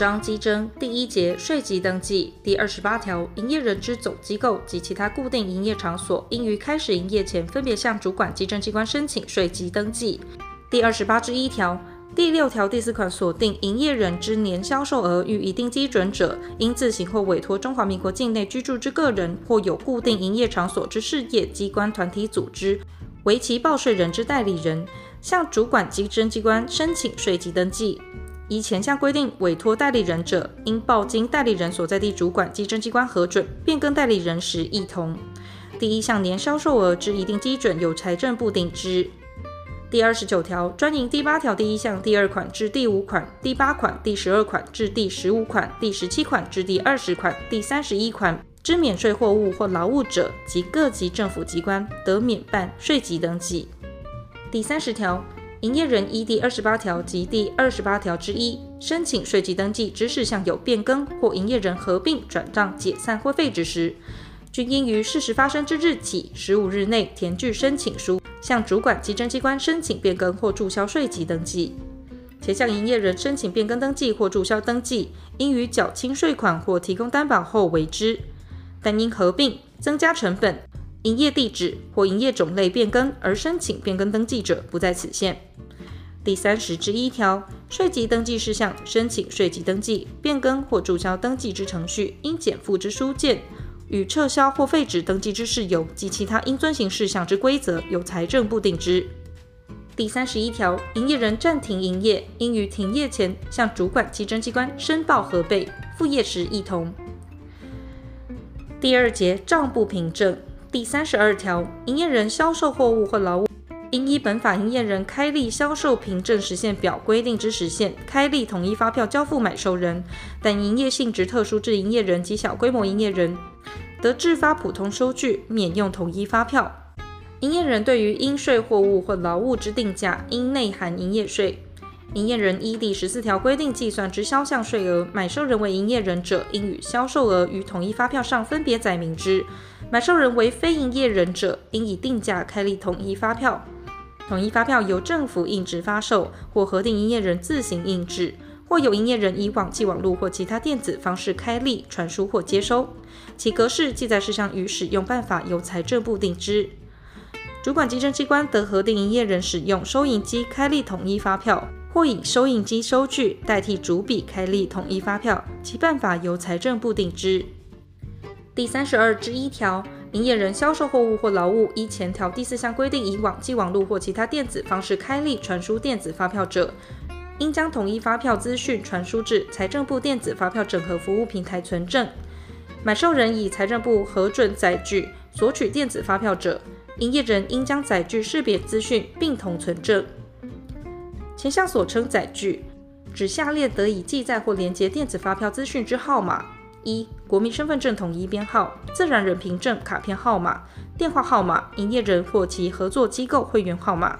章稽征第一节税籍登记第二十八条，营业人之总机构及其他固定营业场所，应于开始营业前，分别向主管稽征机关申请税籍登记。第二十八之一条、第六条第四款所定营业人之年销售额逾一定基准者，应自行或委托中华民国境内居住之个人或有固定营业场所之事业机关团体组织，为其报税人之代理人，向主管稽征机关申请税籍登记。依前项规定委托代理人者，应报经代理人所在地主管稽征机关核准，变更代理人时一同。第一项年销售额之一定基准，由财政部定之。第二十九条，专营第八条第一项第二款至第五款、第八款、第十二款至第十五款、第十七款至第二十款、第三十一款之免税货物或劳务者，及各级政府机关得免办税籍登记。第三十条。营业人依第二十八条及第二十八条之一申请税籍登记之事项有变更或营业人合并、转账、解散或废止时，均应于事实发生之日起十五日内填具申请书，向主管稽征机关申请变更或注销税籍登记。且向营业人申请变更登记或注销登记，应于缴清税款或提供担保后为之。但因合并、增加成本、营业地址或营业种类变更而申请变更登记者，不在此限。第三十之一条，税籍登记事项申请税籍登记、变更或注销登记之程序，应检附之书件与撤销或废止登记之事由及其他应遵行事项之规则，由财政部定之。第三十一条，营业人暂停营业，应于停业前向主管稽征机关申报核备，复业时一同。第二节账簿凭证第三十二条，营业人销售货物或劳务。应依本法营业人开立销售凭证时限表规定之时限，开立统一发票交付买受人。但营业性质特殊之营业人及小规模营业人，得制发普通收据，免用统一发票。营业人对于应税货物或劳务之定价，应内含营业税。营业人依第十四条规定计算之销项税额，买受人为营业人者，应与销售额于统一发票上分别载明之。买受人为非营业人者，应以定价开立统一发票。统一发票由政府印制发售，或核定营业人自行印制，或有营业人以网际网路或其他电子方式开立、传输或接收。其格式、记载事项与使用办法由财政部定之。主管稽征机关得核定营业人使用收银机开立统一发票，或以收银机收据代替主笔开立统一发票，其办法由财政部定之。第三十二之一条。营业人销售货物或劳务，依前条第四项规定，以网际网路或其他电子方式开立、传输电子发票者，应将统一发票资讯传输至财政部电子发票整合服务平台存证。买受人以财政部核准载具索取电子发票者，营业人应将载具识别资讯并同存证。前项所称载具，指下列得以记载或连接电子发票资讯之号码。一、国民身份证统一编号、自然人凭证卡片号码、电话号码、营业人或其合作机构会员号码；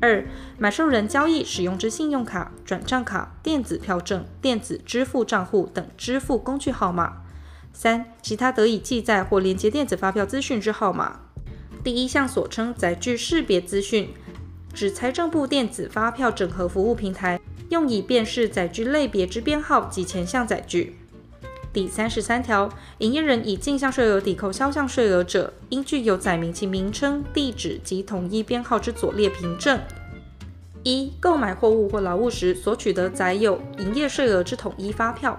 二、买受人交易使用之信用卡、转账卡、电子票证、电子支付账户等支付工具号码；三、其他得以记载或连接电子发票资讯之号码。第一项所称载具识别资讯，指财政部电子发票整合服务平台用以辨识载具类别之编号及前项载具。第三十三条，营业人以进项税额抵扣销项税额者，应具有载明其名称、地址及统一编号之左列凭证：一、购买货物或劳务时所取得载有营业税额之统一发票；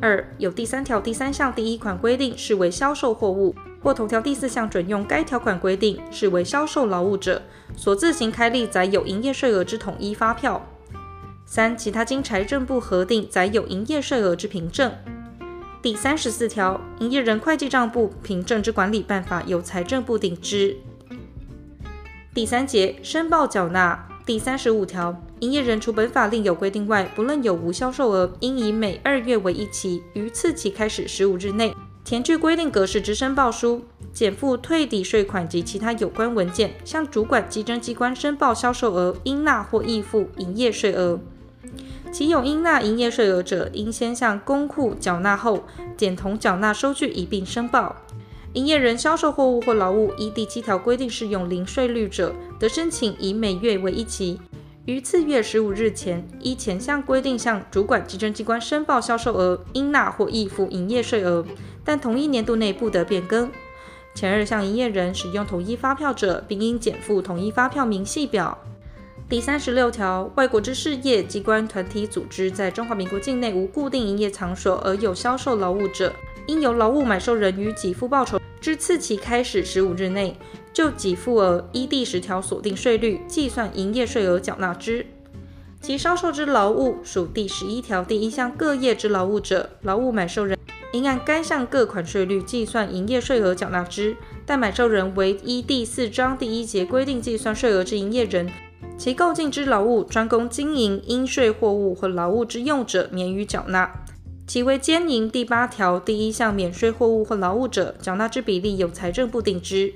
二、有第三条第三项第一款规定视为销售货物，或同条第四项准用该条款规定视为销售劳务者，所自行开立载有营业税额之统一发票；三、其他经财政部核定载有营业税额之凭证。第三十四条，营业人会计账簿凭证之管理办法由财政部定之。第三节申报缴纳第三十五条，营业人除本法另有规定外，不论有无销售额，应以每二月为一期，于次期开始十五日内填具规定格式之申报书，减负退抵税款及其他有关文件，向主管稽征机关申报销售额应纳或应付营业税额。其有应纳营业税额者，应先向公库缴纳后，检同缴纳收据一并申报。营业人销售货物或劳务依第七条规定适用零税率者，得申请以每月为一期，于次月十五日前依前项规定向主管稽征机关申报销售额，应纳或应付营业税额，但同一年度内不得变更。前二项营业人使用统一发票者，并应减负统一发票明细表。第三十六条，外国之事业机关团体组织在中华民国境内无固定营业场所而有销售劳务者，应由劳务买受人于给付报酬之次期开始十五日内，就给付额依第十条所定税率计算营业税额缴纳之。其销售之劳务属第十一条第一项各业之劳务者，劳务买受人应按该项各款税率计算营业税额缴纳之。但买受人为依第四章第一节规定计算税额之营业人。其购进之劳务专供经营应税货物或劳务之用者，免予缴纳；其为兼营第八条第一项免税货物或劳务者，缴纳之比例由财政部定之。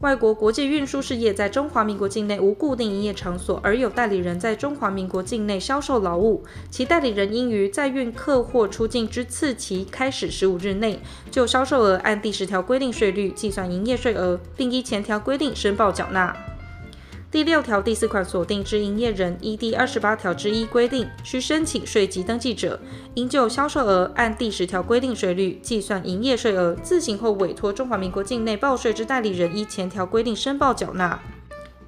外国国际运输事业在中华民国境内无固定营业场所，而有代理人在中华民国境内销售劳务，其代理人应于载运客货出境之次期开始十五日内，就销售额按第十条规定税率计算营业税额，并依前条规定申报缴纳。第六条第四款所定之营业人，依第二十八条之一规定，需申请税籍登记者，应就销售额按第十条规定税率计算营业税额，自行或委托中华民国境内报税之代理人依前条规定申报缴纳。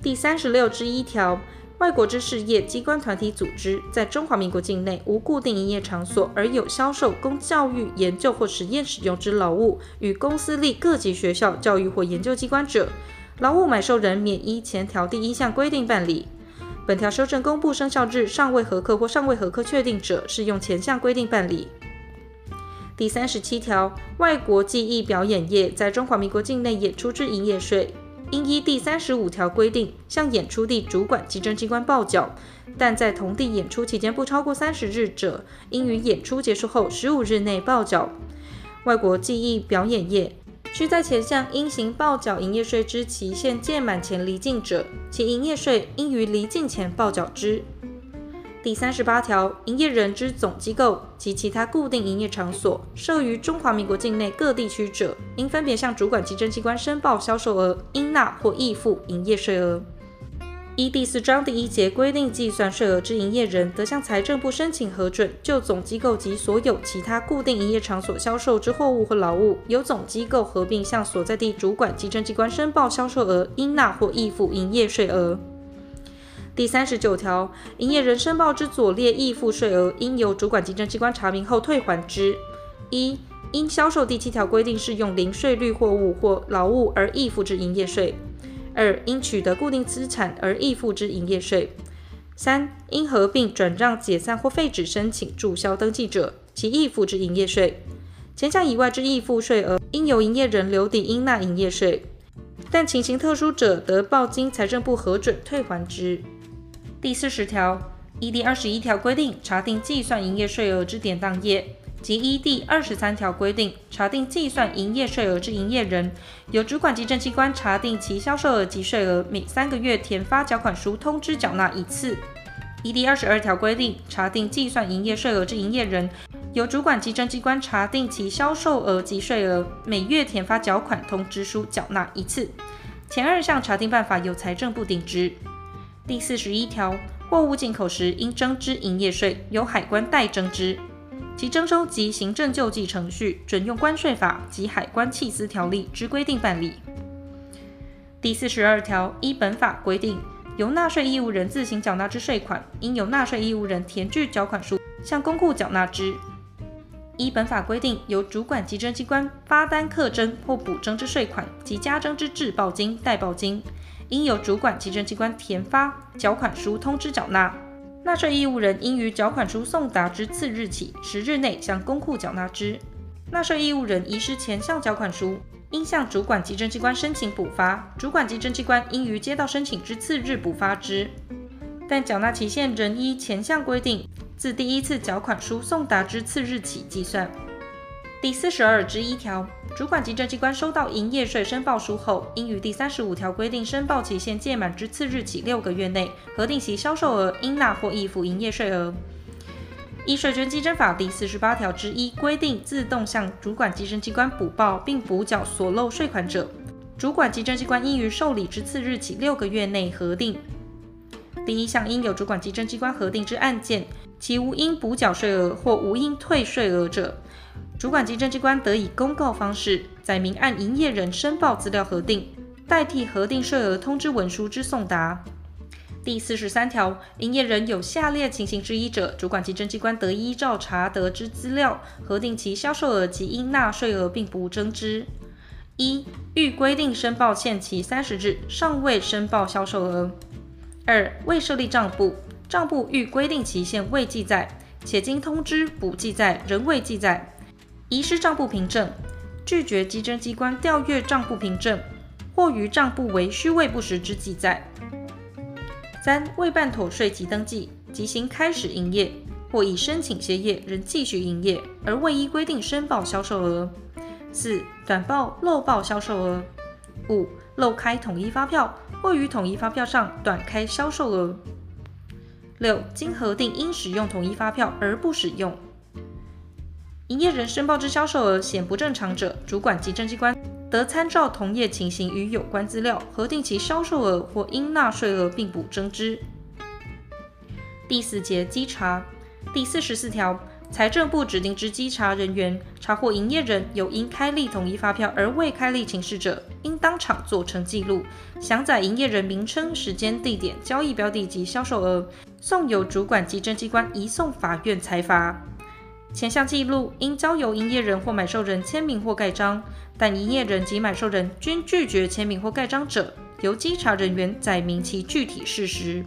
第三十六之一条，外国之事业机关团体组织在中华民国境内无固定营业场所，而有销售供教育、研究或实验使用之劳务，与公私立各级学校、教育或研究机关者。劳务买受人免依前条第一项规定办理。本条修正公布生效日尚未核课或尚未核课确定者，适用前项规定办理。第三十七条，外国技艺表演业在中华民国境内演出之营业税，应依第三十五条规定向演出地主管稽征机关报缴，但在同地演出期间不超过三十日者，应于演出结束后十五日内报缴。外国技艺表演业。需在前项应行报缴营业税之期限届满前离境者，其营业税应于离境前报缴之。第三十八条，营业人之总机构及其他固定营业场所设于中华民国境内各地区者，应分别向主管稽征机关申报销售额，应纳或应付营业税额。依第四章第一节规定计算税额之营业人，得向财政部申请核准，就总机构及所有其他固定营业场所销售之货物或劳务，由总机构合并向所在地主管稽征机关申报销售额，应纳或应付营业税额。第三十九条，营业人申报之左列应付税额，应由主管稽征机关查明后退还之：一、因销售第七条规定适用零税率货物或劳务而应付之营业税。二、因取得固定资产而应付之营业税；三、因合并、转让、解散或废止申请注销登记者，其应付之营业税。前项以外之应付税额，应由营业人留抵应纳营业税，但情形特殊者，得报经财政部核准退还之。第四十条，依第二十一条规定查定计算营业税额之典当业。及依第二十三条规定查定计算营业税额之营业人，由主管稽征机关查定其销售额及税额，每三个月填发缴款书通知缴纳一次。依第二十二条规定查定计算营业税额之营业人，由主管稽征机关查定其销售额及税额，每月填发缴款通知书缴纳一次。前二项查定办法由财政部定之。第四十一条，货物进口时应征之营业税，由海关代征之。其征收及行政救济程序，准用关税法及海关契司条例之规定办理。第四十二条，依本法规定，由纳税义务人自行缴纳之税款，应由纳税义务人填具缴款书，向公库缴纳之。依本法规定，由主管稽征机关发单课征或补征之税款及加征之滞报金、代报金，应由主管稽征机关填发缴款书通知缴纳。纳税义务人应于缴款书送达之次日起十日内向公库缴纳之。纳税义务人遗失前项缴款书，应向主管稽征机关申请补发，主管稽征机关应于接到申请之次日补发之。但缴纳期限仍依前项规定，自第一次缴款书送达之次日起计算。第四十二之一条，主管稽征机关收到营业税申报书后，应于第三十五条规定申报期限届满之次日起六个月内，核定其销售额，应纳或应付营业税额。依税捐稽征法第四十八条之一规定，自动向主管稽征机关补报并补缴所漏税款者，主管稽征机关应于受理之次日起六个月内核定。第一项应有主管稽征机关核定之案件，其无应补缴税额或无应退税额者，主管稽征机关得以公告方式载明按营业人申报资料核定，代替核定税额通知文书之送达。第四十三条，营业人有下列情形之一者，主管稽征机关得依照查得之资料核定其销售额及应纳税额，并不征之。一、预规定申报限期三十日，尚未申报销售额；二、未设立账簿，账簿预规定期限未记载，且经通知补记载仍未记载，遗失账簿凭证，拒绝稽征机关调阅账簿凭证，或于账簿为虚伪不实之记载；三、未办妥税籍登记，即行开始营业，或已申请歇业仍继续营业，而未依规定申报销售额。四、短报漏报销售额；五、漏开统一发票，或于统一发票上短开销售额；六、经核定应使用统一发票而不使用。营业人申报之销售额显不正常者，主管稽征机关得参照同业情形与有关资料，核定其销售额或应纳税额，并补征之。第四节稽查第四十四条。财政部指定之稽查人员查获营业人有因开立统一发票而未开立请示者，应当场做成记录，详载营业人名称、时间、地点、交易标的及销售额，送由主管稽征机关移送法院裁罚。前项记录应交由营业人或买受人签名或盖章，但营业人及买受人均拒绝签名或盖章者，由稽查人员载明其具体事实。